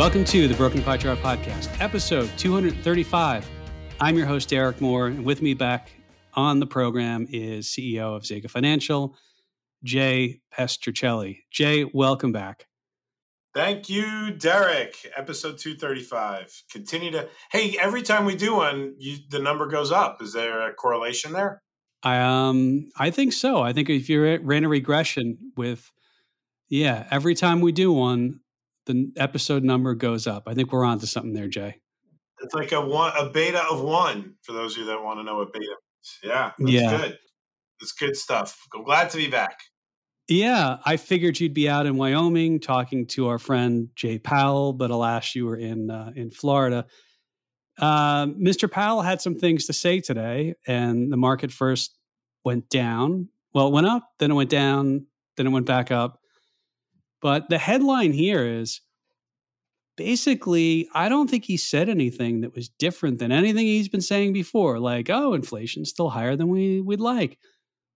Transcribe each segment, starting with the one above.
Welcome to the Broken Pie Chart Podcast, episode 235. I'm your host, Derek Moore, and with me back on the program is CEO of Zega Financial, Jay Pestrichelli. Jay, welcome back. Thank you, Derek. Episode 235. Continue to, hey, every time we do one, you, the number goes up. Is there a correlation there? Um, I think so. I think if you ran a regression with, yeah, every time we do one, the episode number goes up. I think we're on to something there, Jay. It's like a one, a beta of one for those of you that want to know what beta is. Yeah, that's yeah. good. It's good stuff. I'm glad to be back. Yeah, I figured you'd be out in Wyoming talking to our friend Jay Powell, but alas, you were in uh, in Florida. Uh, Mr. Powell had some things to say today, and the market first went down. Well, it went up, then it went down, then it went back up. But the headline here is basically, I don't think he said anything that was different than anything he's been saying before. Like, oh, inflation's still higher than we, we'd like.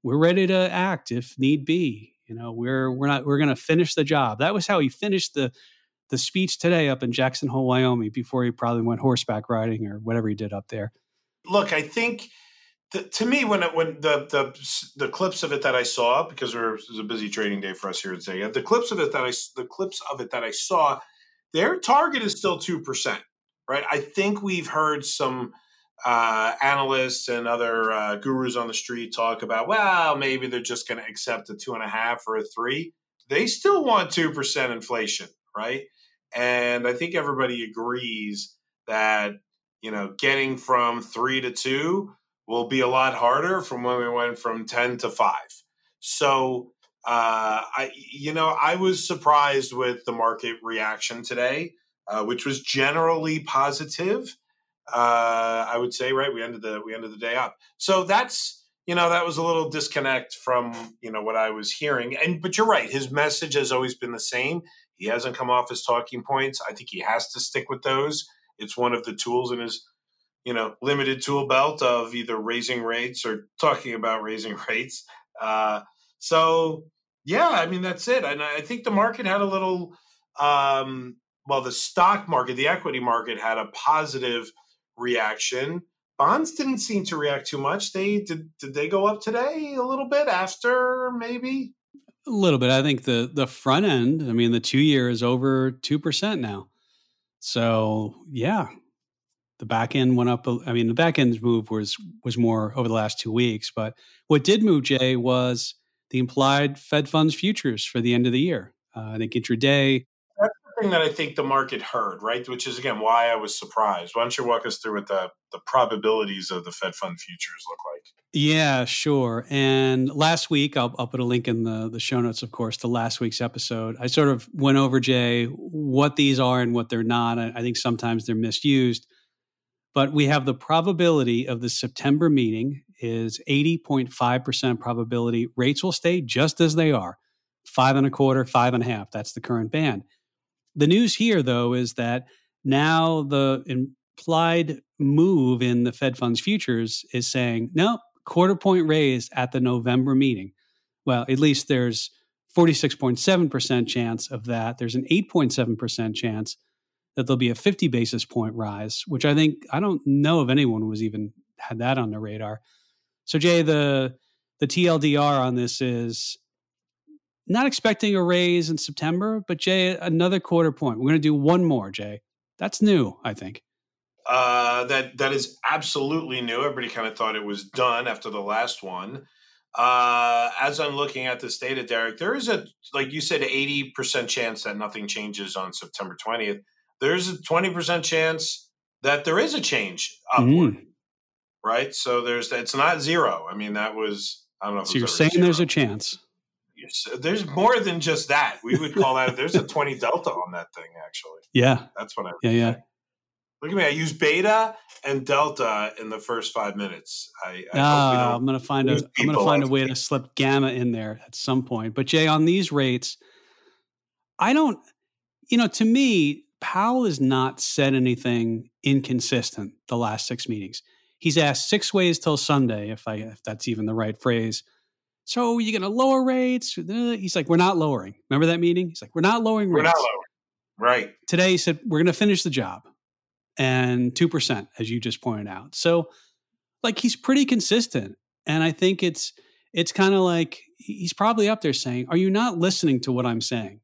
We're ready to act if need be. You know, we're we're not we're to finish the job. That was how he finished the the speech today up in Jackson Hole, Wyoming, before he probably went horseback riding or whatever he did up there. Look, I think to me, when it, when the the the clips of it that I saw, because it was a busy trading day for us here at Zega, the clips of it that I the clips of it that I saw, their target is still two percent, right? I think we've heard some uh, analysts and other uh, gurus on the street talk about, well, maybe they're just going to accept a two and a half or a three. They still want two percent inflation, right? And I think everybody agrees that you know getting from three to two will be a lot harder from when we went from 10 to 5. So, uh, I, you know, I was surprised with the market reaction today, uh, which was generally positive. Uh, I would say, right? We ended the we ended the day up. So that's you know that was a little disconnect from you know what I was hearing. And but you're right. His message has always been the same. He hasn't come off his talking points. I think he has to stick with those. It's one of the tools in his you know limited tool belt of either raising rates or talking about raising rates. Uh, so yeah, I mean that's it. And I think the market had a little. Um, well, the stock market, the equity market, had a positive reaction. Bonds didn't seem to react too much. They did. Did they go up today a little bit after maybe? A little bit. I think the the front end. I mean, the two year is over two percent now. So yeah, the back end went up. I mean, the back end's move was was more over the last two weeks. But what did move, Jay, was the implied Fed funds futures for the end of the year. Uh, I think intraday. That's the thing that I think the market heard, right? Which is again why I was surprised. Why don't you walk us through what the the probabilities of the Fed fund futures look like? Yeah, sure. And last week, I'll, I'll put a link in the, the show notes, of course, to last week's episode. I sort of went over, Jay, what these are and what they're not. I, I think sometimes they're misused. But we have the probability of the September meeting is 80.5% probability. Rates will stay just as they are five and a quarter, five and a half. That's the current band. The news here, though, is that now the implied move in the Fed funds futures is saying, no, quarter point raise at the November meeting. Well, at least there's 46.7% chance of that. There's an 8.7% chance that there'll be a 50 basis point rise, which I think I don't know if anyone was even had that on the radar. So Jay, the the TLDR on this is not expecting a raise in September, but Jay, another quarter point. We're going to do one more, Jay. That's new, I think. Uh, that that is absolutely new. Everybody kind of thought it was done after the last one. Uh, as I'm looking at this data, Derek, there is a like you said, eighty percent chance that nothing changes on September 20th there's a 20% chance that there is a change upward. Mm. Right. So there's, it's not zero. I mean, that was, I don't know. so you're saying zero. there's a chance. There's more than just that. We would call that, there's a 20 delta on that thing, actually. Yeah. That's what I, yeah, yeah. Look at me. I use beta and delta in the first five minutes. I, I ah, I'm going to find a, I'm going to find a way to slip gamma in there at some point. But Jay, on these rates, I don't, you know, to me, Powell has not said anything inconsistent the last six meetings. He's asked six ways till Sunday, if I if that's even the right phrase. So you're you going to lower rates? He's like, we're not lowering. Remember that meeting? He's like, we're not lowering rates. We're not lowering. Right. Today he said, we're going to finish the job and 2%, as you just pointed out. So, like, he's pretty consistent. And I think it's, it's kind of like he's probably up there saying, Are you not listening to what I'm saying?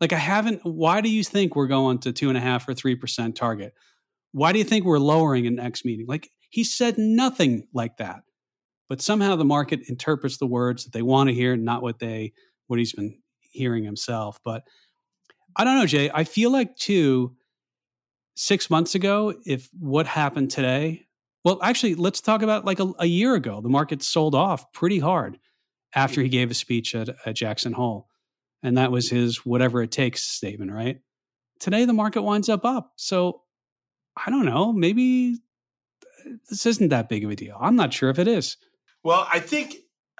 Like, I haven't, why do you think we're going to two and a half or 3% target? Why do you think we're lowering in next meeting? Like, he said nothing like that. But somehow the market interprets the words that they want to hear, not what they, what he's been hearing himself. But I don't know, Jay. I feel like too, six months ago, if what happened today, well, actually, let's talk about like a, a year ago. The market sold off pretty hard after he gave a speech at, at Jackson Hole. And that was his whatever it takes statement, right? Today, the market winds up up. So I don't know. Maybe this isn't that big of a deal. I'm not sure if it is. Well, I think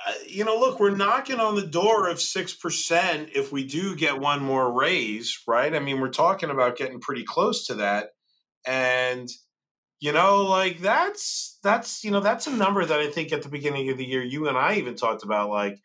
uh, you know, look, we're knocking on the door of 6% if we do get one more raise, right? I mean, we're talking about getting pretty close to that. And, you know, like that's, that's, you know, that's a number that I think at the beginning of the year, you and I even talked about, like,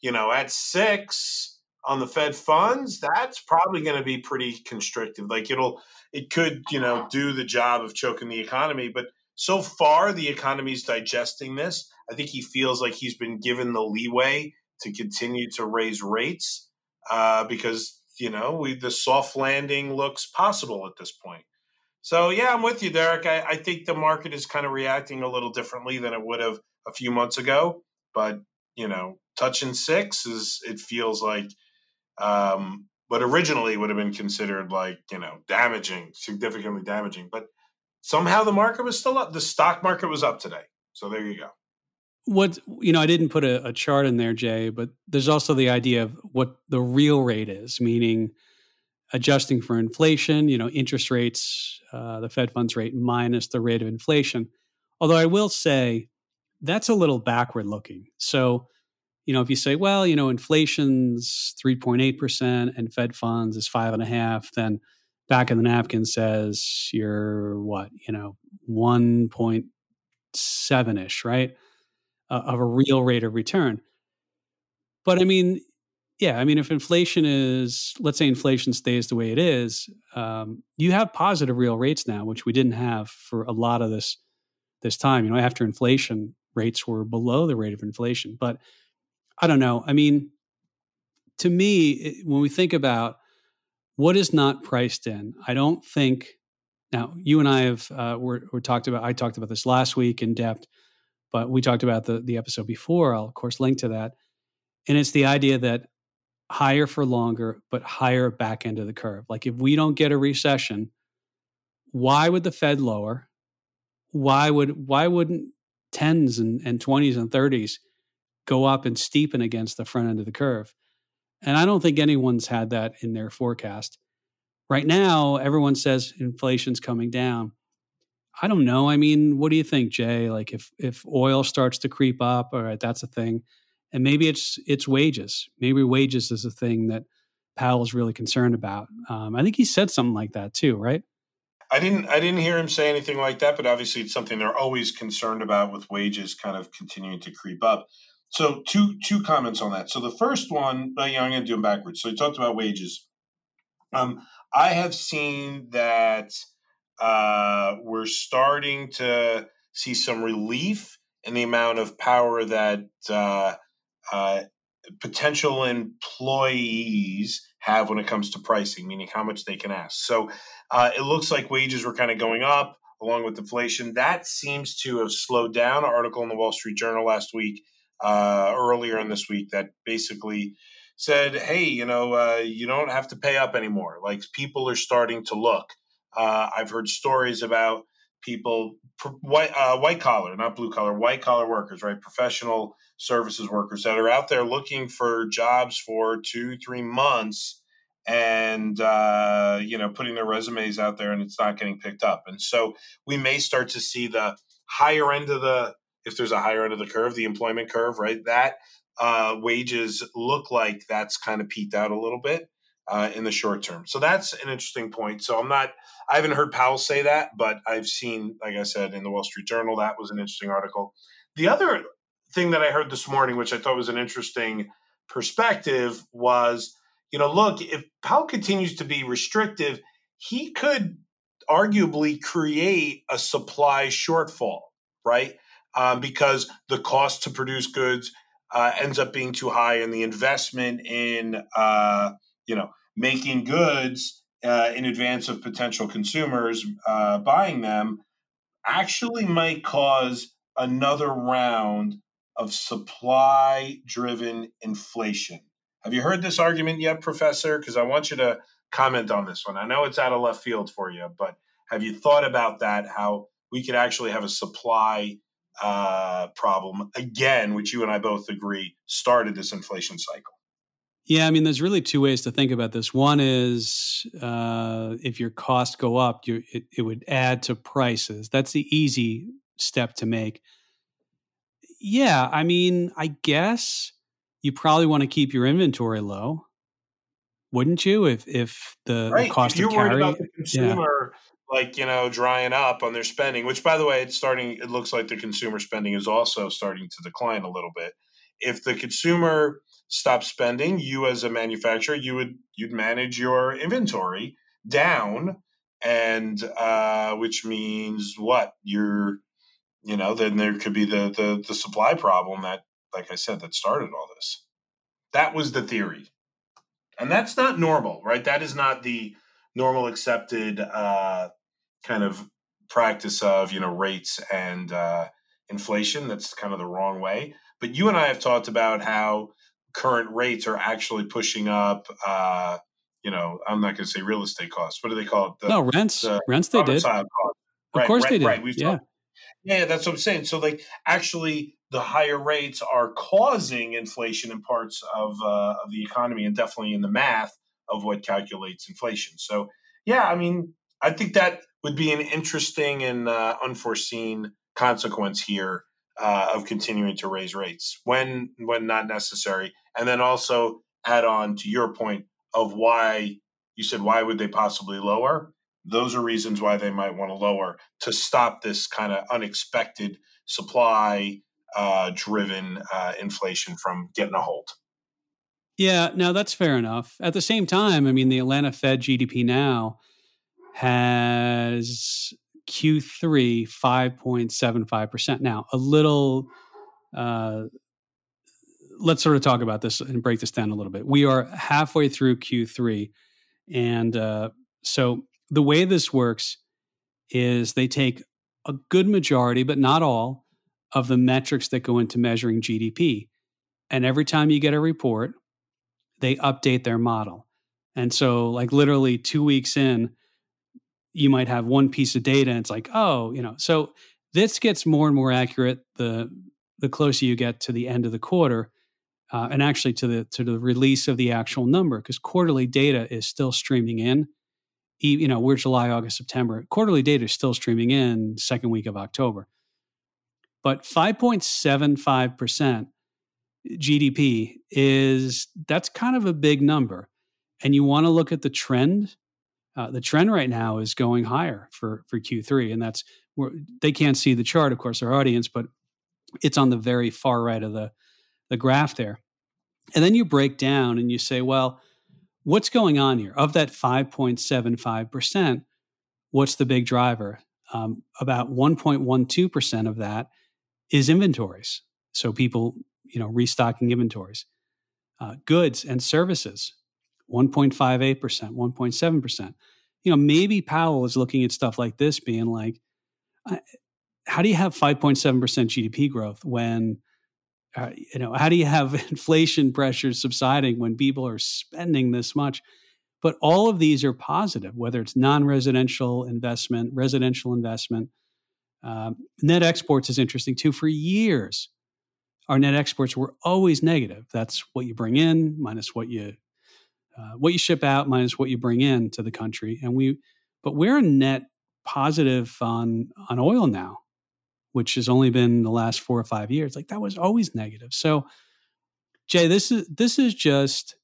you know, at six on the Fed funds, that's probably going to be pretty constrictive. Like it'll, it could, you know, do the job of choking the economy. But so far, the economy's digesting this. I think he feels like he's been given the leeway to continue to raise rates uh, because you know we the soft landing looks possible at this point. So yeah, I'm with you, Derek. I, I think the market is kind of reacting a little differently than it would have a few months ago. But you know, touching six is it feels like um, what originally would have been considered like you know damaging, significantly damaging. But somehow the market was still up. The stock market was up today. So there you go what you know i didn't put a, a, chart in there jay but there's also the idea of what the real rate is meaning adjusting for inflation you know interest rates uh, the fed funds rate minus the rate of inflation although i will say that's a little backward looking so you know if you say well you know inflation's 3.8% and fed funds is five and a half then back in the napkin says you're what you know 1.7ish right uh, of a real rate of return. But I mean, yeah, I mean, if inflation is, let's say inflation stays the way it is, um, you have positive real rates now, which we didn't have for a lot of this this time. You know, after inflation, rates were below the rate of inflation. But I don't know. I mean, to me, when we think about what is not priced in, I don't think. Now, you and I have uh, we're, we're talked about. I talked about this last week in depth but we talked about the the episode before. I'll of course link to that, and it's the idea that higher for longer, but higher back end of the curve. Like if we don't get a recession, why would the Fed lower? Why would why wouldn't tens and, and 20s and 30s go up and steepen against the front end of the curve? And I don't think anyone's had that in their forecast. Right now, everyone says inflation's coming down. I don't know. I mean, what do you think, Jay? Like if if oil starts to creep up, all right, that's a thing. And maybe it's it's wages. Maybe wages is a thing that Powell is really concerned about. Um, I think he said something like that too, right? I didn't I didn't hear him say anything like that, but obviously it's something they're always concerned about with wages kind of continuing to creep up. So two two comments on that. So the first one, uh, yeah, I'm going to do them backwards. So you talked about wages. Um, I have seen that uh, we're starting to see some relief in the amount of power that uh, uh, potential employees have when it comes to pricing, meaning how much they can ask. So uh, it looks like wages were kind of going up along with inflation. That seems to have slowed down. An article in the Wall Street Journal last week, uh, earlier in this week, that basically said, hey, you know, uh, you don't have to pay up anymore. Like people are starting to look. Uh, I've heard stories about people, white uh, white collar, not blue collar, white collar workers, right? Professional services workers that are out there looking for jobs for two, three months, and uh, you know, putting their resumes out there, and it's not getting picked up. And so we may start to see the higher end of the, if there's a higher end of the curve, the employment curve, right? That uh, wages look like that's kind of peaked out a little bit uh, in the short term. So that's an interesting point. So I'm not, I haven't heard Powell say that, but I've seen, like I said, in the Wall Street Journal, that was an interesting article. The other thing that I heard this morning, which I thought was an interesting perspective, was you know, look, if Powell continues to be restrictive, he could arguably create a supply shortfall, right? Um, because the cost to produce goods uh, ends up being too high, and the investment in uh, you know making goods uh, in advance of potential consumers uh, buying them actually might cause another round of supply driven inflation. Have you heard this argument yet, Professor? Because I want you to comment on this one. I know it's out of left field for you, but have you thought about that? How we could actually have a supply uh, problem again, which you and I both agree started this inflation cycle. Yeah, I mean, there's really two ways to think about this. One is uh, if your costs go up, it, it would add to prices. That's the easy step to make. Yeah, I mean, I guess you probably want to keep your inventory low, wouldn't you? If if the, right. the cost if you're of carry, worried about the consumer. Like you know, drying up on their spending. Which, by the way, it's starting. It looks like the consumer spending is also starting to decline a little bit. If the consumer stops spending, you as a manufacturer, you would you'd manage your inventory down, and uh, which means what you're you know, then there could be the, the the supply problem that, like I said, that started all this. That was the theory, and that's not normal, right? That is not the normal accepted uh, kind of practice of you know rates and uh, inflation. That's kind of the wrong way. But you and I have talked about how current rates are actually pushing up. Uh, you know, I'm not going to say real estate costs. What do they call it? The, no rents. The rents they did. Cost. Of course right, they did. Right. We've yeah. Talked, yeah, that's what I'm saying. So, like, actually, the higher rates are causing inflation in parts of uh, of the economy, and definitely in the math of what calculates inflation. So, yeah, I mean, I think that would be an interesting and uh, unforeseen consequence here uh, of continuing to raise rates when when not necessary, and then also add on to your point of why you said why would they possibly lower those are reasons why they might want to lower to stop this kind of unexpected supply uh, driven uh, inflation from getting a hold. Yeah, no, that's fair enough. At the same time, I mean, the Atlanta Fed GDP now has Q3 5.75%. Now, a little, uh, let's sort of talk about this and break this down a little bit. We are halfway through Q3. And uh, so the way this works is they take a good majority, but not all, of the metrics that go into measuring GDP. And every time you get a report, they update their model. And so, like, literally two weeks in, you might have one piece of data and it's like, oh, you know, so this gets more and more accurate the the closer you get to the end of the quarter. Uh, and actually to the to the release of the actual number because quarterly data is still streaming in you know, we're July, August, September. Quarterly data is still streaming in second week of October. But 5.75% GDP is that's kind of a big number. And you want to look at the trend. Uh, the trend right now is going higher for for Q3, and that's where they can't see the chart, of course, our audience, but it's on the very far right of the the graph there. And then you break down and you say, well, what's going on here? Of that 5.75%, what's the big driver? Um, about 1.12% of that is inventories. So people, you know, restocking inventories. Uh, goods and services, 1.58%, 1.7%. You know, maybe Powell is looking at stuff like this being like, how do you have 5.7% GDP growth when uh, you know, how do you have inflation pressures subsiding when people are spending this much? But all of these are positive, whether it's non-residential investment, residential investment. Um, net exports is interesting too. For years, our net exports were always negative. That's what you bring in minus what you uh, what you ship out minus what you bring in to the country. And we, but we're a net positive on on oil now which has only been the last four or five years. Like that was always negative. So, Jay, this is this is just.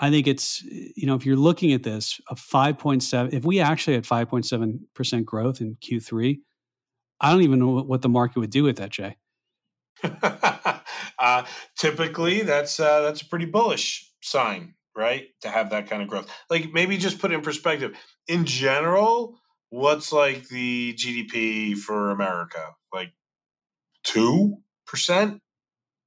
I think it's you know if you're looking at this a 5.7 if we actually had 5.7 percent growth in Q3, I don't even know what the market would do with that, Jay. uh, typically, that's uh, that's a pretty bullish sign, right? To have that kind of growth. Like maybe just put it in perspective. In general, what's like the GDP for America? Like two percent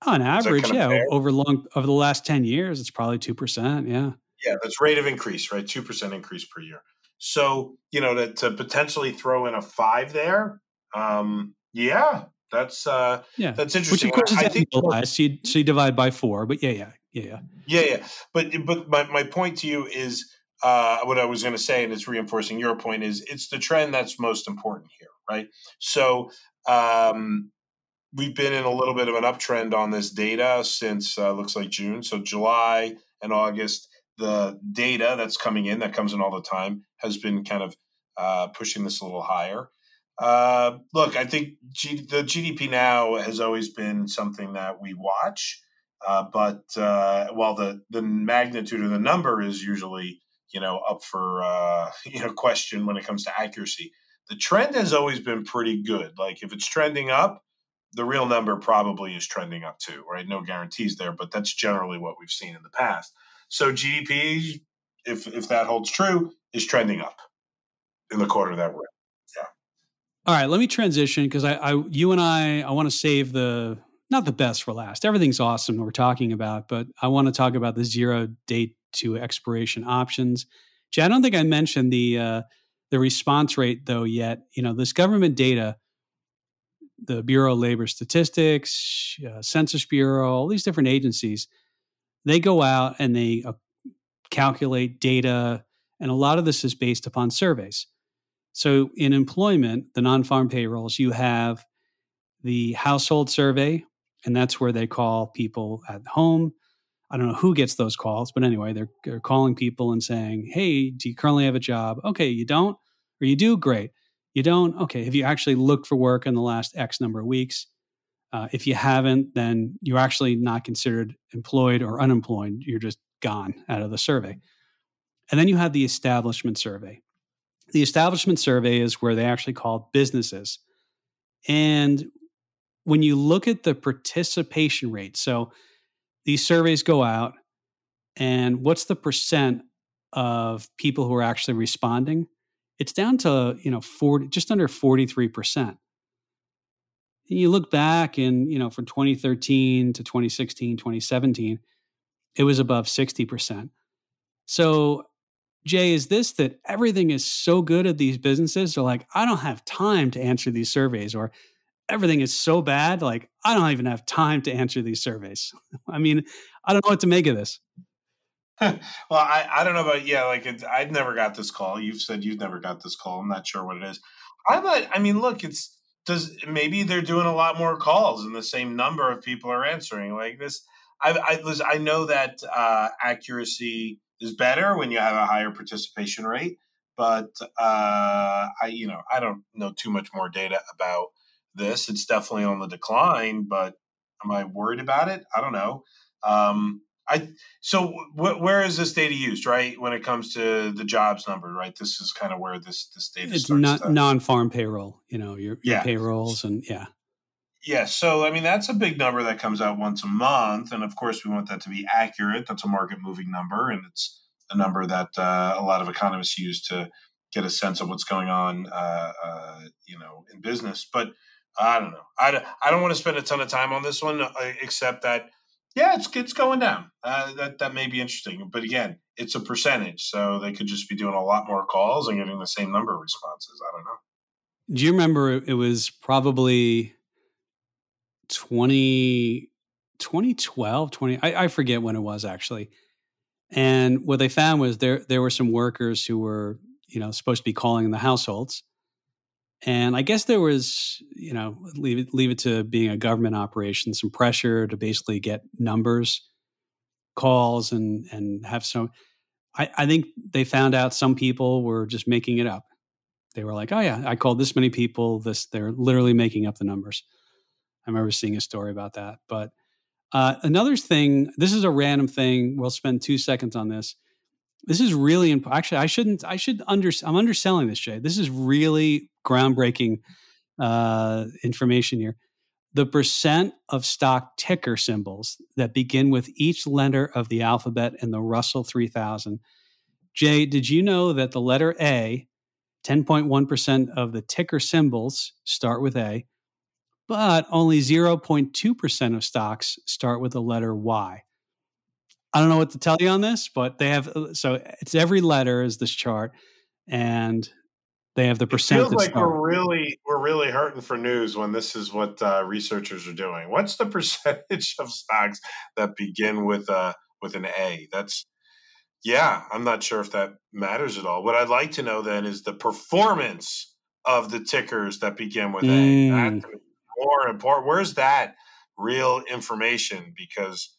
on average. Yeah, fair? over long over the last ten years, it's probably two percent. Yeah, yeah, that's rate of increase, right? Two percent increase per year. So you know to, to potentially throw in a five there, um, yeah, that's uh, yeah, that's interesting. Which of course is I think so you, so you divide by four, but yeah, yeah, yeah, yeah, yeah. But but my my point to you is uh, what I was going to say, and it's reinforcing your point, is it's the trend that's most important here, right? So um, we've been in a little bit of an uptrend on this data since uh, looks like June. So July and August, the data that's coming in, that comes in all the time, has been kind of uh, pushing this a little higher. Uh, look, I think G- the GDP now has always been something that we watch, uh, but uh, while the the magnitude of the number is usually you know up for uh, you know question when it comes to accuracy, the trend has always been pretty good. Like if it's trending up, the real number probably is trending up too, right? No guarantees there, but that's generally what we've seen in the past. So GDP, if if that holds true, is trending up in the quarter that we're in. Yeah. All right, let me transition because I, I, you and I, I want to save the not the best for last. Everything's awesome we're talking about, but I want to talk about the zero date to expiration options. Jay, I don't think I mentioned the uh, the response rate though yet. You know, this government data the Bureau of Labor Statistics, uh, Census Bureau, all these different agencies, they go out and they uh, calculate data, and a lot of this is based upon surveys. So in employment, the non farm payrolls, you have the household survey, and that's where they call people at home. I don't know who gets those calls, but anyway, they're, they're calling people and saying, Hey, do you currently have a job? Okay, you don't, or you do? Great. You don't? Okay. Have you actually looked for work in the last X number of weeks? Uh, if you haven't, then you're actually not considered employed or unemployed. You're just gone out of the survey. And then you have the establishment survey. The establishment survey is where they actually call businesses. And when you look at the participation rate, so these surveys go out, and what's the percent of people who are actually responding? it's down to you know 40 just under 43% you look back and you know from 2013 to 2016 2017 it was above 60% so jay is this that everything is so good at these businesses they're like i don't have time to answer these surveys or everything is so bad like i don't even have time to answer these surveys i mean i don't know what to make of this well, I, I don't know about yeah, like I've never got this call. You've said you've never got this call. I'm not sure what it is. I thought. I mean, look, it's does maybe they're doing a lot more calls and the same number of people are answering. Like this, I I, I know that uh, accuracy is better when you have a higher participation rate, but uh, I you know I don't know too much more data about this. It's definitely on the decline, but am I worried about it? I don't know. Um, I so wh- where is this data used, right? When it comes to the jobs number, right? This is kind of where this this data it's not non-farm payroll, you know, your, your yeah. payrolls and yeah. Yeah, so I mean that's a big number that comes out once a month, and of course we want that to be accurate. That's a market moving number, and it's a number that uh, a lot of economists use to get a sense of what's going on, uh, uh, you know, in business. But I don't know. I, I don't want to spend a ton of time on this one, uh, except that yeah, it's it's going down. Uh, that that may be interesting, but again, it's a percentage, so they could just be doing a lot more calls and getting the same number of responses. I don't know. Do you remember it was probably 20, 2012, 20, I, I forget when it was actually. And what they found was there there were some workers who were, you know, supposed to be calling the households and I guess there was, you know, leave it, leave it to being a government operation, some pressure to basically get numbers, calls, and and have some. I, I think they found out some people were just making it up. They were like, "Oh yeah, I called this many people. This they're literally making up the numbers." I remember seeing a story about that. But uh, another thing, this is a random thing. We'll spend two seconds on this this is really imp- actually i shouldn't i should under i'm underselling this jay this is really groundbreaking uh, information here the percent of stock ticker symbols that begin with each letter of the alphabet in the Russell 3000. Jay, did you know that the letter A, 10.1% of the ticker symbols start with A, but only 0.2% of stocks start with the letter Y? I don't know what to tell you on this, but they have so it's every letter is this chart, and they have the percent. It feels like we're really we're really hurting for news when this is what uh, researchers are doing. What's the percentage of stocks that begin with a uh, with an A? That's yeah, I'm not sure if that matters at all. What I'd like to know then is the performance of the tickers that begin with mm. A. That's more important. Where's that real information? Because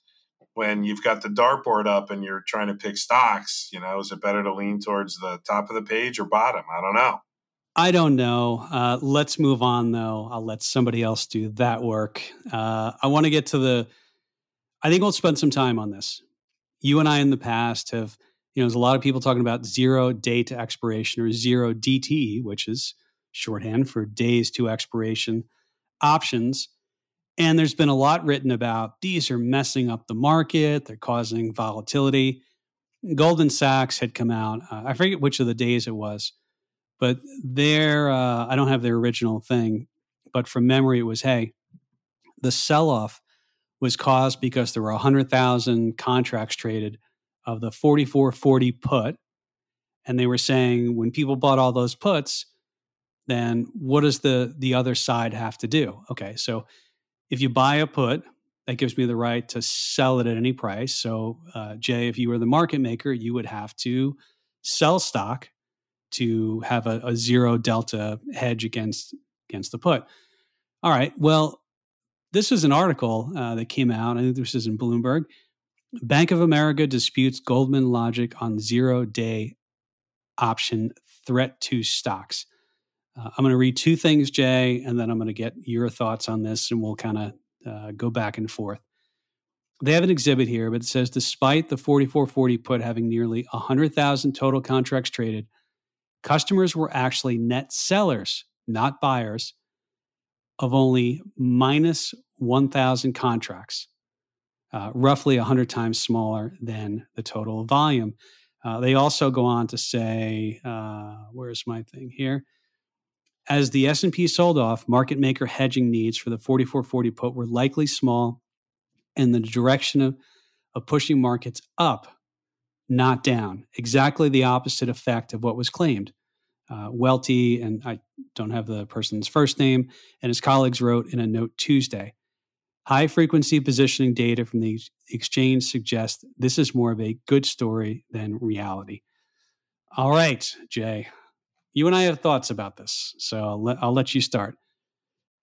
when you've got the dartboard up and you're trying to pick stocks, you know, is it better to lean towards the top of the page or bottom? I don't know. I don't know. Uh, let's move on, though. I'll let somebody else do that work. Uh, I want to get to the. I think we'll spend some time on this. You and I in the past have, you know, there's a lot of people talking about zero day to expiration or zero DTE, which is shorthand for days to expiration options. And there's been a lot written about these are messing up the market, they're causing volatility. Goldman Sachs had come out, uh, I forget which of the days it was, but their, uh, I don't have their original thing, but from memory, it was hey, the sell off was caused because there were 100,000 contracts traded of the 4440 put. And they were saying when people bought all those puts, then what does the the other side have to do? Okay, so if you buy a put, that gives me the right to sell it at any price. So, uh, Jay, if you were the market maker, you would have to sell stock to have a, a zero delta hedge against against the put. All right. Well, this is an article uh, that came out. I think this is in Bloomberg. Bank of America disputes Goldman logic on zero day option threat to stocks. Uh, I'm going to read two things, Jay, and then I'm going to get your thoughts on this, and we'll kind of uh, go back and forth. They have an exhibit here, but it says despite the 4440 put having nearly 100,000 total contracts traded, customers were actually net sellers, not buyers, of only minus 1,000 contracts, uh, roughly 100 times smaller than the total volume. Uh, they also go on to say, uh, where's my thing here? As the S&P sold off, market maker hedging needs for the 4440 put were likely small in the direction of, of pushing markets up, not down. Exactly the opposite effect of what was claimed. Uh, Welty, and I don't have the person's first name, and his colleagues wrote in a note Tuesday. High frequency positioning data from the exchange suggests this is more of a good story than reality. All right, Jay, you and I have thoughts about this, so I'll let, I'll let you start.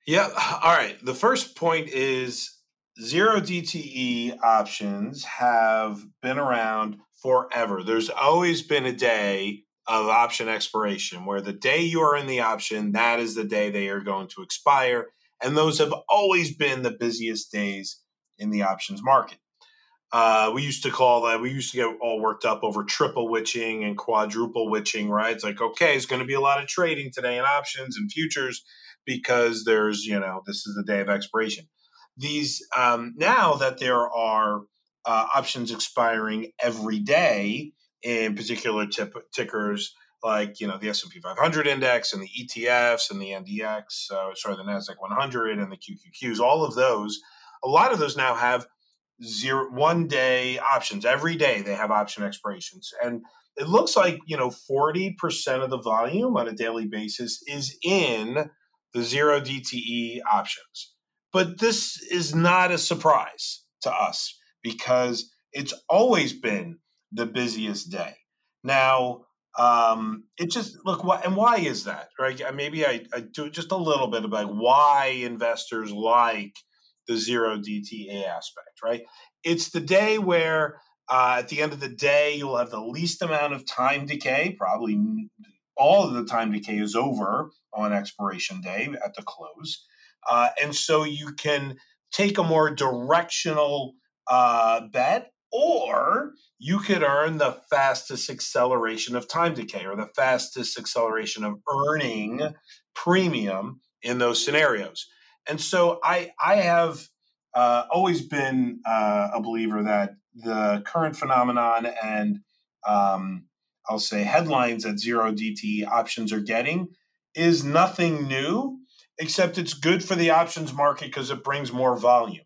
Yeah. All right. The first point is zero DTE options have been around forever. There's always been a day of option expiration where the day you are in the option, that is the day they are going to expire. And those have always been the busiest days in the options market. Uh, we used to call that, we used to get all worked up over triple witching and quadruple witching, right? It's like, okay, it's going to be a lot of trading today in options and futures because there's, you know, this is the day of expiration. These, um, now that there are uh, options expiring every day in particular tip, tickers, like you know the S&P 500 index and the ETFs and the NDX, uh, sorry, the Nasdaq 100 and the QQQs, all of those, a lot of those now have zero one day options. Every day they have option expirations. And it looks like you know 40% of the volume on a daily basis is in the zero dte options. But this is not a surprise to us because it's always been the busiest day. Now um it just look what and why is that right? Maybe I, I do just a little bit about why investors like the zero DTE aspect, right? It's the day where uh, at the end of the day, you'll have the least amount of time decay. Probably all of the time decay is over on expiration day at the close. Uh, and so you can take a more directional uh, bet, or you could earn the fastest acceleration of time decay or the fastest acceleration of earning premium in those scenarios. And so I I have uh, always been uh, a believer that the current phenomenon and um, I'll say headlines that zero DTE options are getting is nothing new, except it's good for the options market because it brings more volume,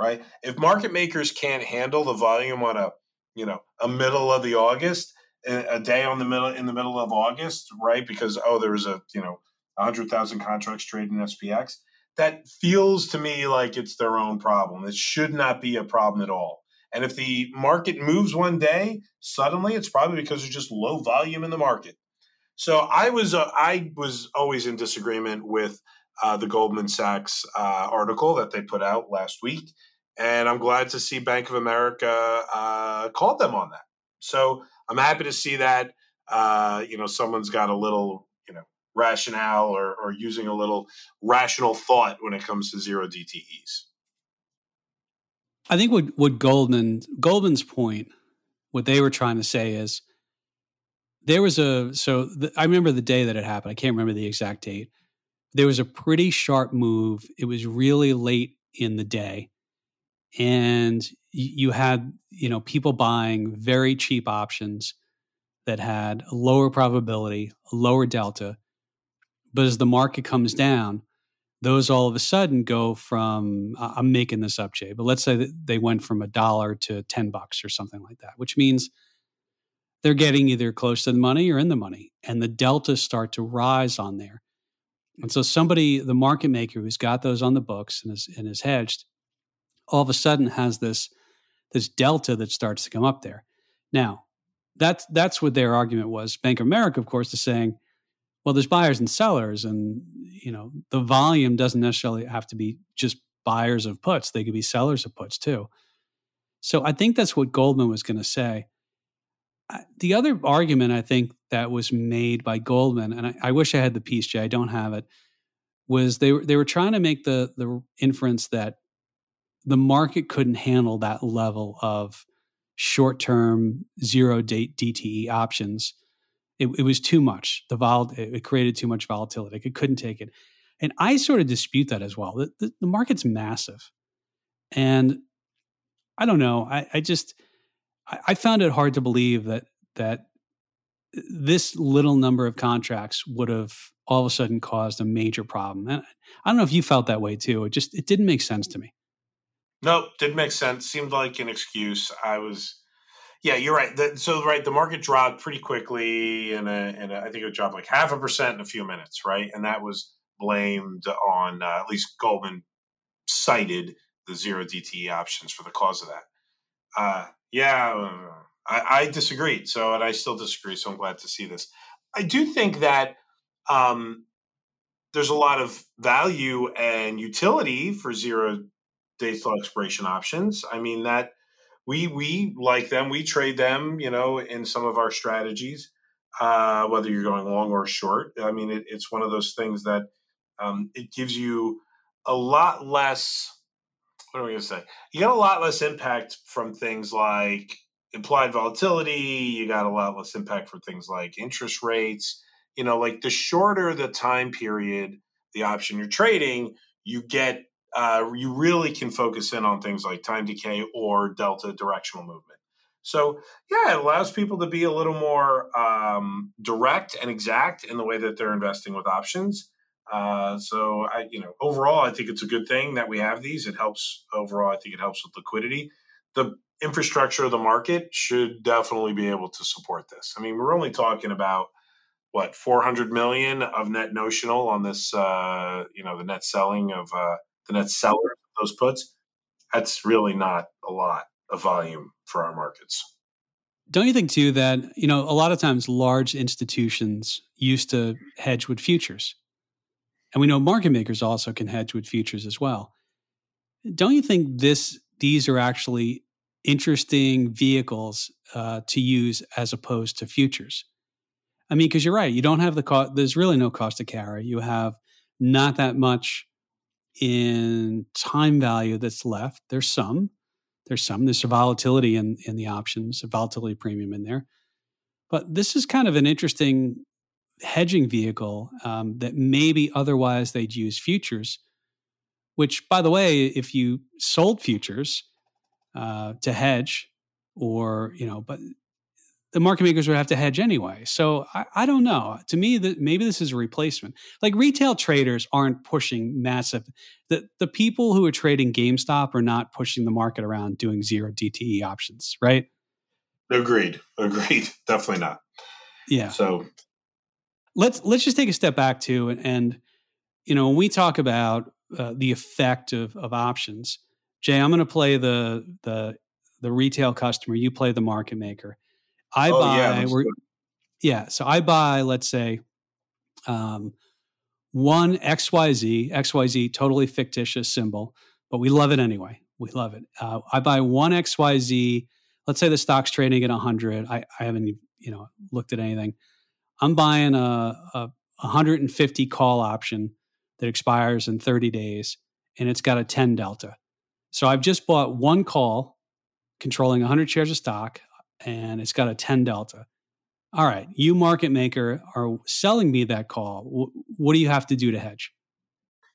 right? If market makers can't handle the volume on a you know a middle of the August, a day on the middle in the middle of August, right? Because oh, there was a you know hundred thousand contracts traded in SPX. That feels to me like it's their own problem. It should not be a problem at all. And if the market moves one day, suddenly it's probably because there's just low volume in the market. So I was uh, I was always in disagreement with uh, the Goldman Sachs uh, article that they put out last week, and I'm glad to see Bank of America uh, called them on that. So I'm happy to see that uh, you know someone's got a little rationale or, or using a little rational thought when it comes to zero DTEs. I think what what Goldman Goldman's point, what they were trying to say is there was a so the, I remember the day that it happened. I can't remember the exact date. There was a pretty sharp move. It was really late in the day, and you had you know people buying very cheap options that had lower probability, lower delta. But as the market comes down, those all of a sudden go from I'm making this up, Jay, but let's say that they went from a dollar to ten bucks or something like that, which means they're getting either close to the money or in the money, and the deltas start to rise on there. And so somebody, the market maker who's got those on the books and is and is hedged, all of a sudden has this this delta that starts to come up there. Now, that's that's what their argument was. Bank of America, of course, is saying, well, there's buyers and sellers, and you know the volume doesn't necessarily have to be just buyers of puts; they could be sellers of puts too. So I think that's what Goldman was going to say. The other argument I think that was made by Goldman, and I, I wish I had the piece, Jay, I don't have it, was they were they were trying to make the the inference that the market couldn't handle that level of short term zero date DTE options. It, it, was too much. The vol it created too much volatility. It couldn't take it, and I sort of dispute that as well. The, the, the market's massive, and I don't know. I, I just I, I found it hard to believe that that this little number of contracts would have all of a sudden caused a major problem. And I don't know if you felt that way too. It just it didn't make sense to me. Nope, didn't make sense. Seemed like an excuse. I was, yeah, you're right. The, so right, the market dropped pretty quickly, and and I think it dropped like half a percent in a few minutes, right? And that was blamed on uh, at least Goldman cited the zero DTE options for the cause of that. Uh, yeah, I, I disagreed. So, and I still disagree. So I'm glad to see this. I do think that um, there's a lot of value and utility for zero days till expiration options. I mean that we we like them. We trade them, you know, in some of our strategies, uh, whether you're going long or short. I mean, it, it's one of those things that um, it gives you a lot less. What am I going to say? You get a lot less impact from things like implied volatility. You got a lot less impact for things like interest rates. You know, like the shorter the time period the option you're trading, you get uh, you really can focus in on things like time decay or delta directional movement. So, yeah, it allows people to be a little more um, direct and exact in the way that they're investing with options. Uh, so, I, you know, overall, I think it's a good thing that we have these. It helps overall. I think it helps with liquidity. The infrastructure of the market should definitely be able to support this. I mean, we're only talking about what 400 million of net notional on this. Uh, you know, the net selling of uh, the net seller of those puts, that's really not a lot of volume for our markets. Don't you think too that you know a lot of times large institutions used to hedge with futures, and we know market makers also can hedge with futures as well. Don't you think this these are actually interesting vehicles uh, to use as opposed to futures? I mean, because you're right, you don't have the cost. There's really no cost to carry. You have not that much in time value that's left. There's some. There's some. There's a volatility in, in the options, a volatility premium in there. But this is kind of an interesting hedging vehicle um, that maybe otherwise they'd use futures. which, by the way, if you sold futures uh, to hedge or, you know, but the market makers would have to hedge anyway. So I, I don't know. To me, that maybe this is a replacement. Like retail traders aren't pushing massive. The the people who are trading GameStop are not pushing the market around doing zero DTE options, right? Agreed. Agreed. Definitely not. Yeah. So let's let's just take a step back too, and, and you know when we talk about uh, the effect of of options, Jay, I'm going to play the the the retail customer. You play the market maker I oh, buy. Yeah, yeah, so I buy. Let's say um, one XYZ, XYZ, totally fictitious symbol, but we love it anyway. We love it. Uh, I buy one XYZ. Let's say the stock's trading at 100. I, I haven't you know looked at anything. I'm buying a, a 150 call option that expires in 30 days, and it's got a 10 delta. So I've just bought one call controlling 100 shares of stock and it's got a 10 delta. All right, you market maker are selling me that call. What do you have to do to hedge?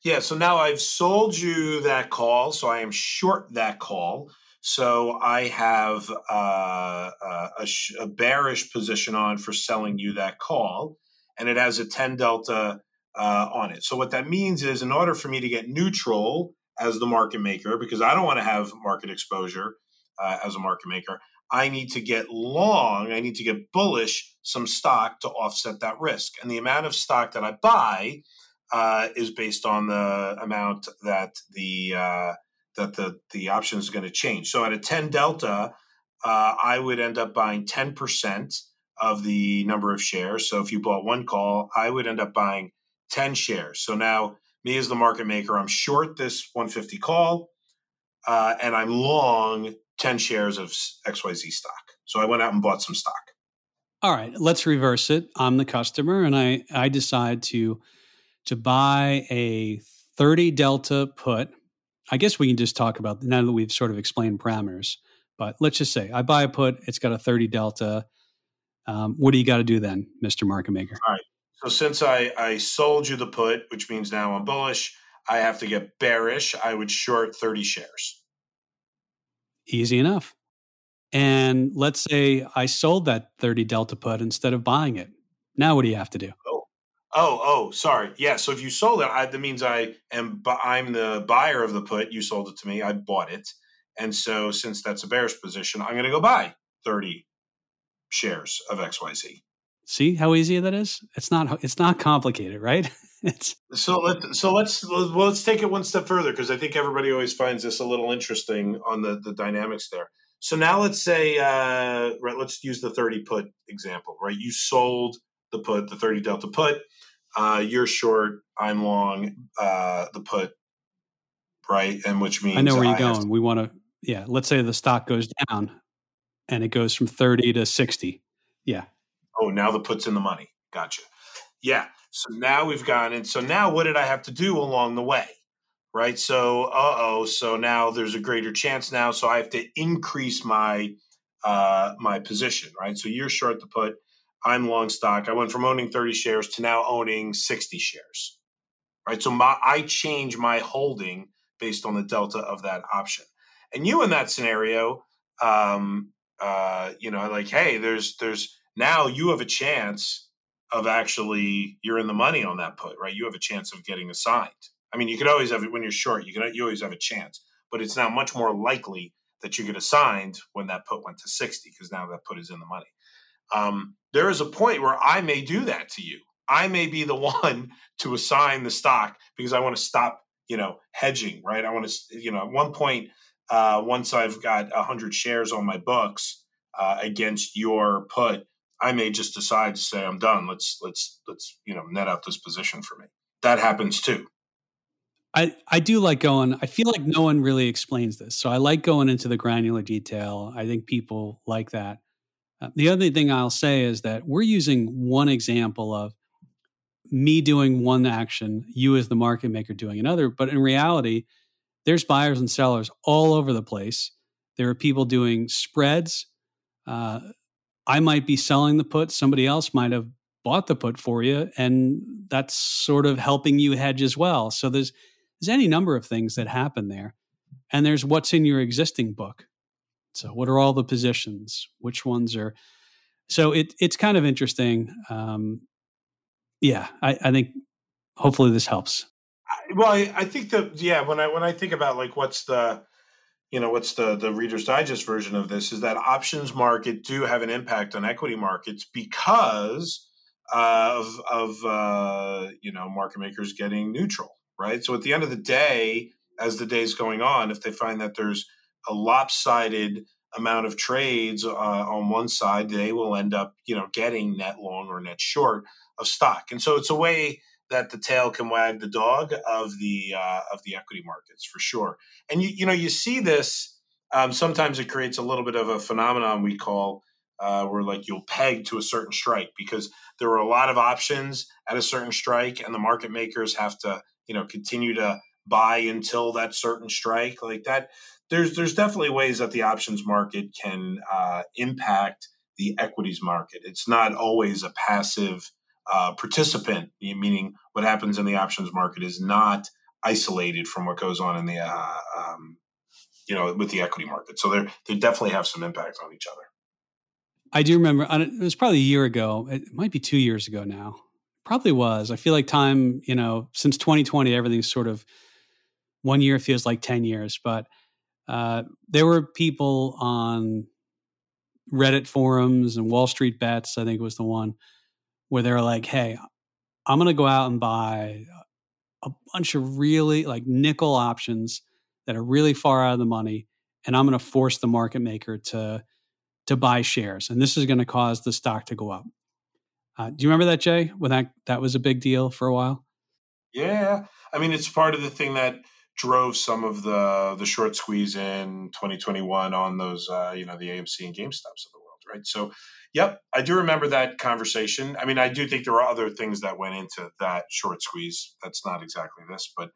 Yeah, so now I've sold you that call, so I am short that call. So I have uh, uh a, a, bearish position on for selling you that call, and it has a 10 delta uh, on it. So what that means is, in order for me to get neutral as the market maker, because I don't want to have market exposure uh, as a market maker, I need to get long, I need to get bullish some stock to offset that risk. And the amount of stock that I buy uh, is based on the amount that the uh, that the the option is going to change. So at a 10 delta, uh, I would end up buying 10% of the number of shares. So if you bought one call, I would end up buying 10 shares. So now me as the market maker, I'm short this 150 call, uh, and I'm long 10 shares of XYZ stock. So I went out and bought some stock. All right, let's reverse it. I'm the customer and I I decide to to buy a 30 delta put. I guess we can just talk about now that we've sort of explained parameters. But let's just say I buy a put, it's got a 30 delta. Um, what do you got to do then, Mr. Market Maker? All right. So since I, I sold you the put, which means now I'm bullish, I have to get bearish. I would short 30 shares. Easy enough. And let's say I sold that 30 Delta put instead of buying it. Now what do you have to do? Oh, oh, oh sorry. Yeah. So if you sold it, I, that means I am. I'm the buyer of the put. You sold it to me. I bought it, and so since that's a bearish position, I'm going to go buy 30 shares of XYZ. See how easy that is? It's not. It's not complicated, right? it's so let so let's well, let's take it one step further because I think everybody always finds this a little interesting on the the dynamics there. So now let's say uh, right, let's use the thirty put example. Right, you sold the put, the thirty delta put. Uh, you're short. I'm long uh, the put. Right, and which means I know where you're going. To, we want to yeah. Let's say the stock goes down, and it goes from thirty to sixty. Yeah. Oh, now the put's in the money. Gotcha. Yeah. So now we've gone and so now what did I have to do along the way? Right. So uh oh. So now there's a greater chance now. So I have to increase my uh my position, right? So you're short the put, I'm long stock. I went from owning 30 shares to now owning 60 shares. Right. So my I change my holding based on the delta of that option. And you in that scenario, um, uh, you know, like, hey, there's there's now you have a chance of actually you're in the money on that put, right? You have a chance of getting assigned. I mean, you could always have it when you're short. You can you always have a chance, but it's now much more likely that you get assigned when that put went to sixty because now that put is in the money. Um, there is a point where I may do that to you. I may be the one to assign the stock because I want to stop, you know, hedging, right? I want to, you know, at one point, uh, once I've got hundred shares on my books uh, against your put, I may just decide to say I'm done. Let's let's let's you know net out this position for me. That happens too. I, I do like going, I feel like no one really explains this. So I like going into the granular detail. I think people like that. Uh, the other thing I'll say is that we're using one example of me doing one action, you as the market maker doing another. But in reality, there's buyers and sellers all over the place. There are people doing spreads. Uh, I might be selling the put, somebody else might have bought the put for you, and that's sort of helping you hedge as well. So there's there's any number of things that happen there. And there's what's in your existing book. So, what are all the positions? Which ones are? So it it's kind of interesting. Um, yeah, I, I think hopefully this helps. Well, I, I think that yeah, when I when I think about like what's the you know what's the the reader's digest version of this is that options market do have an impact on equity markets because of of uh, you know market makers getting neutral right? So at the end of the day as the day's going on if they find that there's a lopsided amount of trades uh, on one side they will end up you know getting net long or net short of stock. And so it's a way that the tail can wag the dog of the uh, of the equity markets for sure. And you you know you see this. Um, sometimes it creates a little bit of a phenomenon we call uh, where like you'll peg to a certain strike because there are a lot of options at a certain strike, and the market makers have to you know continue to buy until that certain strike like that. There's there's definitely ways that the options market can uh, impact the equities market. It's not always a passive uh, participant, meaning what happens in the options market is not isolated from what goes on in the uh, um, you know with the equity market. So they they definitely have some impact on each other. I do remember it was probably a year ago. It might be two years ago now. Probably was. I feel like time, you know, since 2020, everything's sort of one year feels like 10 years. But uh, there were people on Reddit forums and Wall Street Bets, I think was the one, where they're like, hey, I'm going to go out and buy a bunch of really like nickel options that are really far out of the money and I'm going to force the market maker to to buy shares and this is going to cause the stock to go up. Uh, do you remember that Jay when that that was a big deal for a while? Yeah. I mean it's part of the thing that drove some of the the short squeeze in 2021 on those uh, you know the AMC and GameStops of the world, right? So Yep, I do remember that conversation. I mean, I do think there are other things that went into that short squeeze. That's not exactly this, but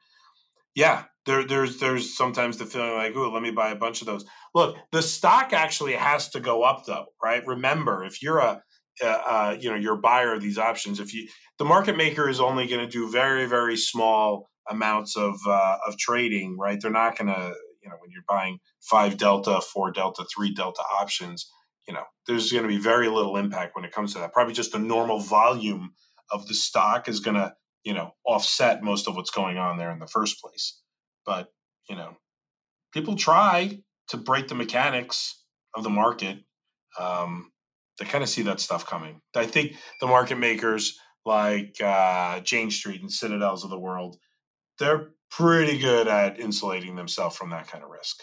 yeah, there, there's there's sometimes the feeling like, oh, let me buy a bunch of those. Look, the stock actually has to go up, though, right? Remember, if you're a uh, uh, you know you're buyer of these options, if you the market maker is only going to do very very small amounts of uh, of trading, right? They're not going to you know when you're buying five delta, four delta, three delta options you know, there's going to be very little impact when it comes to that. Probably just the normal volume of the stock is going to, you know, offset most of what's going on there in the first place. But, you know, people try to break the mechanics of the market. Um, they kind of see that stuff coming. I think the market makers like uh, Jane Street and Citadels of the world, they're pretty good at insulating themselves from that kind of risk.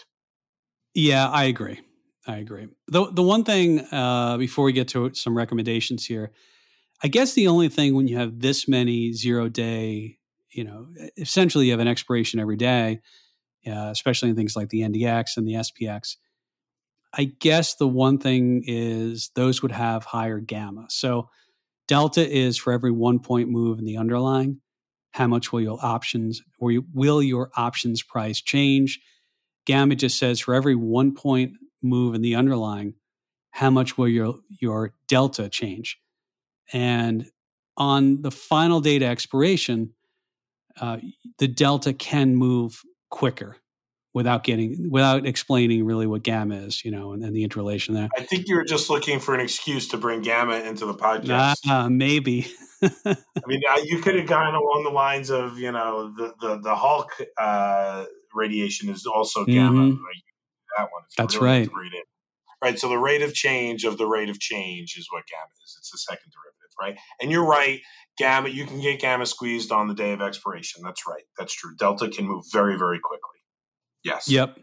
Yeah, I agree. I agree. The the one thing uh, before we get to some recommendations here, I guess the only thing when you have this many zero day, you know, essentially you have an expiration every day, uh, especially in things like the NDX and the SPX. I guess the one thing is those would have higher gamma. So delta is for every one point move in the underlying. How much will your options or will your options price change? Gamma just says for every one point move in the underlying, how much will your your delta change? And on the final data expiration, uh, the delta can move quicker without getting without explaining really what gamma is, you know, and, and the interrelation there. I think you were just looking for an excuse to bring gamma into the podcast. Uh, maybe. I mean, you could have gone along the lines of, you know, the the, the Hulk uh, radiation is also gamma. Mm-hmm. Right? That one. That's really right. Right. So the rate of change of the rate of change is what gamma is. It's the second derivative, right? And you're right. Gamma, you can get gamma squeezed on the day of expiration. That's right. That's true. Delta can move very, very quickly. Yes. Yep.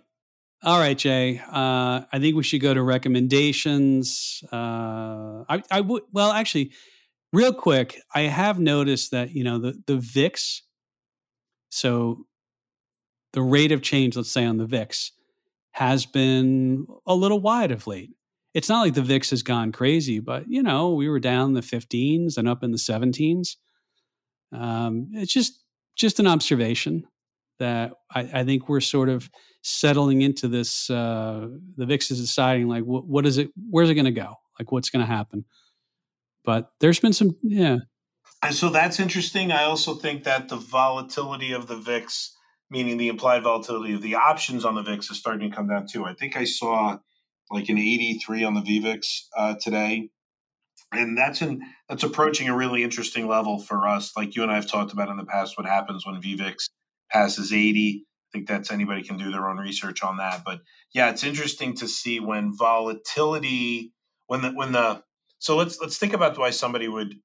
All right, Jay. Uh, I think we should go to recommendations. Uh, I, I would. Well, actually, real quick, I have noticed that you know the the VIX. So, the rate of change, let's say on the VIX, has been a little wide of late. It's not like the VIX has gone crazy, but you know, we were down the 15s and up in the 17s. Um, it's just just an observation that I, I, think we're sort of settling into this. Uh, the VIX is deciding like what, what is it? Where's it going to go? Like what's going to happen? But there's been some, yeah. And so that's interesting. I also think that the volatility of the VIX meaning the implied volatility of the options on the VIX is starting to come down too. I think I saw like an 83 on the VVIX uh, today. And that's in that's approaching a really interesting level for us. Like you and I have talked about in the past, what happens when VVIX passes 80. I think that's anybody can do their own research on that. But yeah, it's interesting to see when volatility, when the when the so let's let's think about why somebody would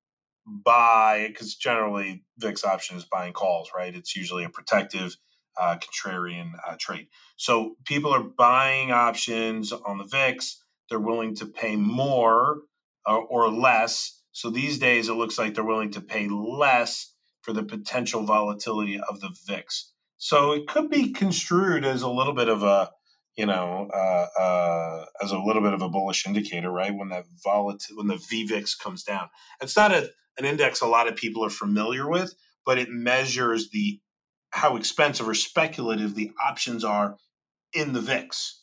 buy because generally VIX option is buying calls, right? It's usually a protective uh, contrarian uh, trade. So people are buying options on the VIX. They're willing to pay more uh, or less. So these days, it looks like they're willing to pay less for the potential volatility of the VIX. So it could be construed as a little bit of a, you know, uh, uh, as a little bit of a bullish indicator, right? When that volatility, when the VVIX comes down, it's not a, an index a lot of people are familiar with, but it measures the how expensive or speculative the options are in the VIX.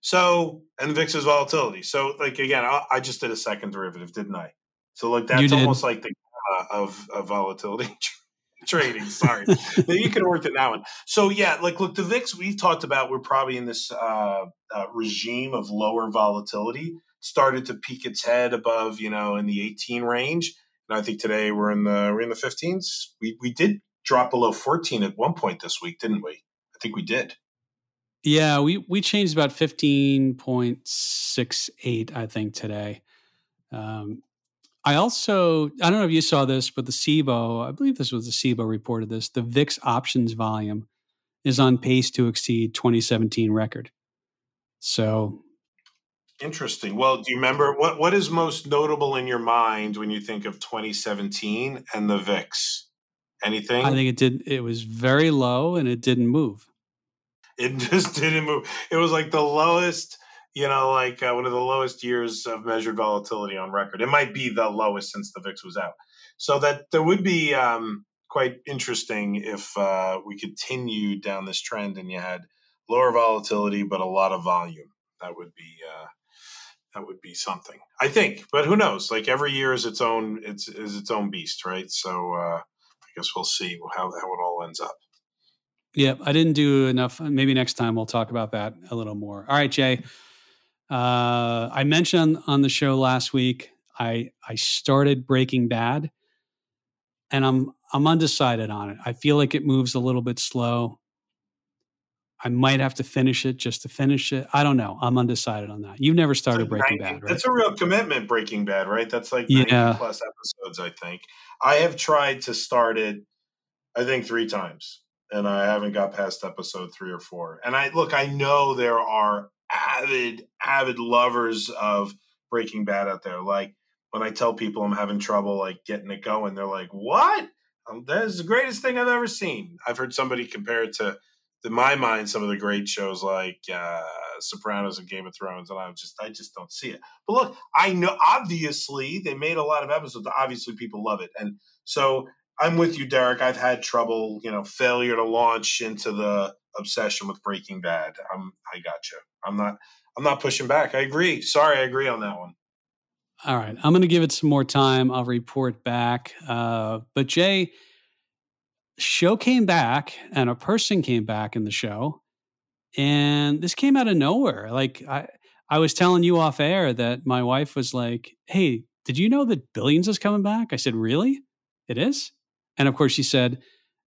So, and the VIX is volatility. So, like again, I, I just did a second derivative, didn't I? So, like that's almost like the uh, of, of volatility trading. Sorry, you can work it now. So, yeah, like look, the VIX we've talked about. We're probably in this uh, uh, regime of lower volatility. Started to peak its head above, you know, in the 18 range, and I think today we're in the we're in the 15s. We we did drop below 14 at one point this week, didn't we? I think we did. Yeah, we we changed about 15.68 I think today. Um, I also I don't know if you saw this, but the CBOE, I believe this was the CBOE reported this. The VIX options volume is on pace to exceed 2017 record. So interesting. Well, do you remember what what is most notable in your mind when you think of 2017 and the VIX? Anything? I think it did. It was very low and it didn't move. It just didn't move. It was like the lowest, you know, like uh, one of the lowest years of measured volatility on record. It might be the lowest since the VIX was out. So that there would be um, quite interesting if uh, we continued down this trend and you had lower volatility but a lot of volume. That would be uh, that would be something. I think, but who knows? Like every year is its own it's is its own beast, right? So uh, guess we'll see how how it all ends up. Yep, I didn't do enough. Maybe next time we'll talk about that a little more. All right, Jay. Uh, I mentioned on the show last week I I started Breaking Bad, and I'm I'm undecided on it. I feel like it moves a little bit slow. I might have to finish it just to finish it. I don't know. I'm undecided on that. You've never started Breaking 90, Bad, right? That's a real commitment, Breaking Bad, right? That's like 90 yeah. plus episodes, I think. I have tried to start it, I think, three times and I haven't got past episode three or four. And I look, I know there are avid, avid lovers of Breaking Bad out there. Like when I tell people I'm having trouble like getting it going, they're like, "What? That is the greatest thing I've ever seen." I've heard somebody compare it to, in my mind, some of the great shows like uh, Sopranos and Game of Thrones, and I'm just, I just don't see it. But look, I know obviously they made a lot of episodes. Obviously, people love it, and so I'm with you, Derek. I've had trouble, you know, failure to launch into the obsession with Breaking Bad. I'm, I got you. I'm not, I'm not pushing back. I agree. Sorry, I agree on that one. All right, I'm going to give it some more time. I'll report back. Uh, but Jay, show came back, and a person came back in the show, and this came out of nowhere. Like I, I was telling you off air that my wife was like, "Hey, did you know that Billions is coming back?" I said, "Really? It is?" And of course, she said,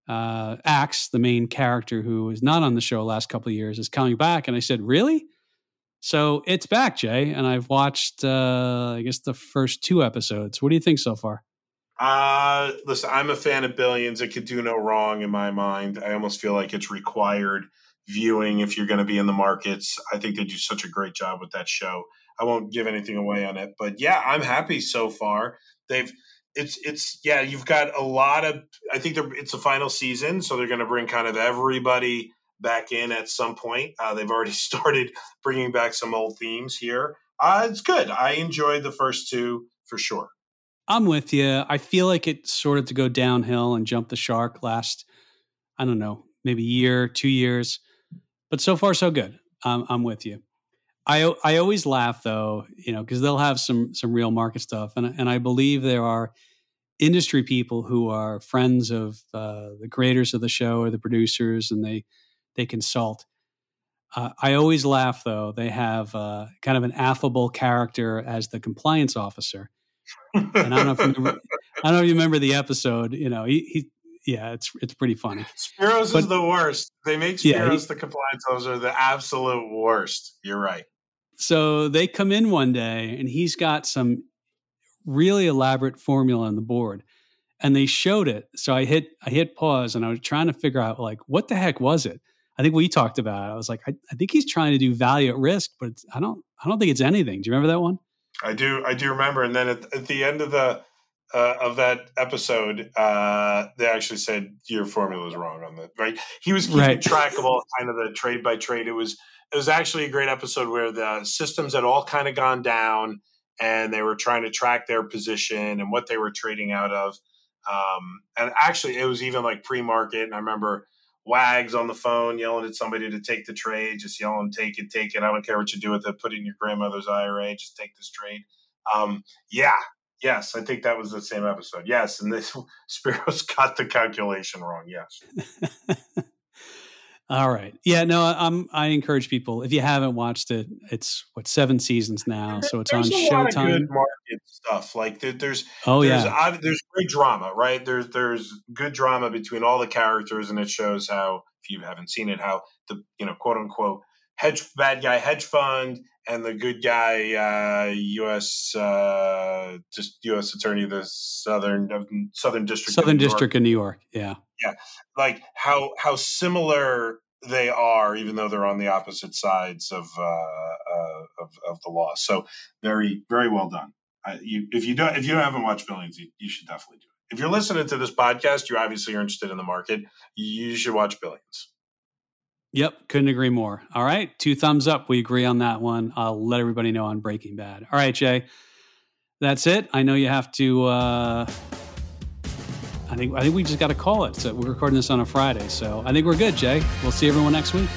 uh, Axe, the main character who is not on the show last couple of years, is coming back. And I said, Really? So it's back, Jay. And I've watched, uh, I guess, the first two episodes. What do you think so far? Uh, listen, I'm a fan of Billions. It could do no wrong in my mind. I almost feel like it's required viewing if you're going to be in the markets. I think they do such a great job with that show. I won't give anything away on it, but yeah, I'm happy so far. They've it's it's yeah you've got a lot of i think they're it's the final season so they're going to bring kind of everybody back in at some point uh, they've already started bringing back some old themes here uh, it's good i enjoyed the first two for sure i'm with you i feel like it started to go downhill and jump the shark last i don't know maybe year two years but so far so good um, i'm with you I I always laugh though, you know, because they'll have some some real market stuff, and and I believe there are industry people who are friends of uh, the creators of the show or the producers, and they they consult. Uh, I always laugh though. They have uh, kind of an affable character as the compliance officer, and I don't know if you remember, I don't know if you remember the episode. You know, he, he yeah, it's it's pretty funny. Spyros but, is the worst. They make Spyros yeah, he, the compliance officer the absolute worst. You're right. So they come in one day and he's got some really elaborate formula on the board and they showed it. So I hit I hit pause and I was trying to figure out like what the heck was it? I think we talked about it. I was like, I, I think he's trying to do value at risk, but I don't I don't think it's anything. Do you remember that one? I do I do remember. And then at, at the end of the uh, of that episode, uh, they actually said your formula is wrong on that. Right? He was keeping right. track of all kind of the trade by trade. It was it was actually a great episode where the systems had all kind of gone down and they were trying to track their position and what they were trading out of. Um, and actually, it was even like pre market. And I remember Wags on the phone yelling at somebody to take the trade, just yelling, take it, take it. I don't care what you do with it. Put it in your grandmother's IRA. Just take this trade. Um, yeah. Yes, I think that was the same episode. Yes, and this Spyros got the calculation wrong. Yes. All right. Yeah, no, I'm I encourage people if you haven't watched it, it's what seven seasons now, so it's there's on Showtime. good market stuff. Like there's oh there's, yeah, there's great drama, right? There's there's good drama between all the characters, and it shows how if you haven't seen it, how the you know quote unquote hedge bad guy hedge fund and the good guy uh, U.S. Uh, just U.S. Attorney, of the southern Southern District, Southern of District of New York. Yeah, yeah, like how how similar they are, even though they're on the opposite sides of uh, uh, of, of, the law. So very very well done. you, if you don't if you haven't watched Billions, you, you should definitely do it. If you're listening to this podcast, you obviously are interested in the market. You should watch Billions. Yep, couldn't agree more. All right, two thumbs up. We agree on that one. I'll let everybody know on Breaking Bad. All right, Jay, that's it. I know you have to. Uh, I think I think we just got to call it. So we're recording this on a Friday, so I think we're good, Jay. We'll see everyone next week.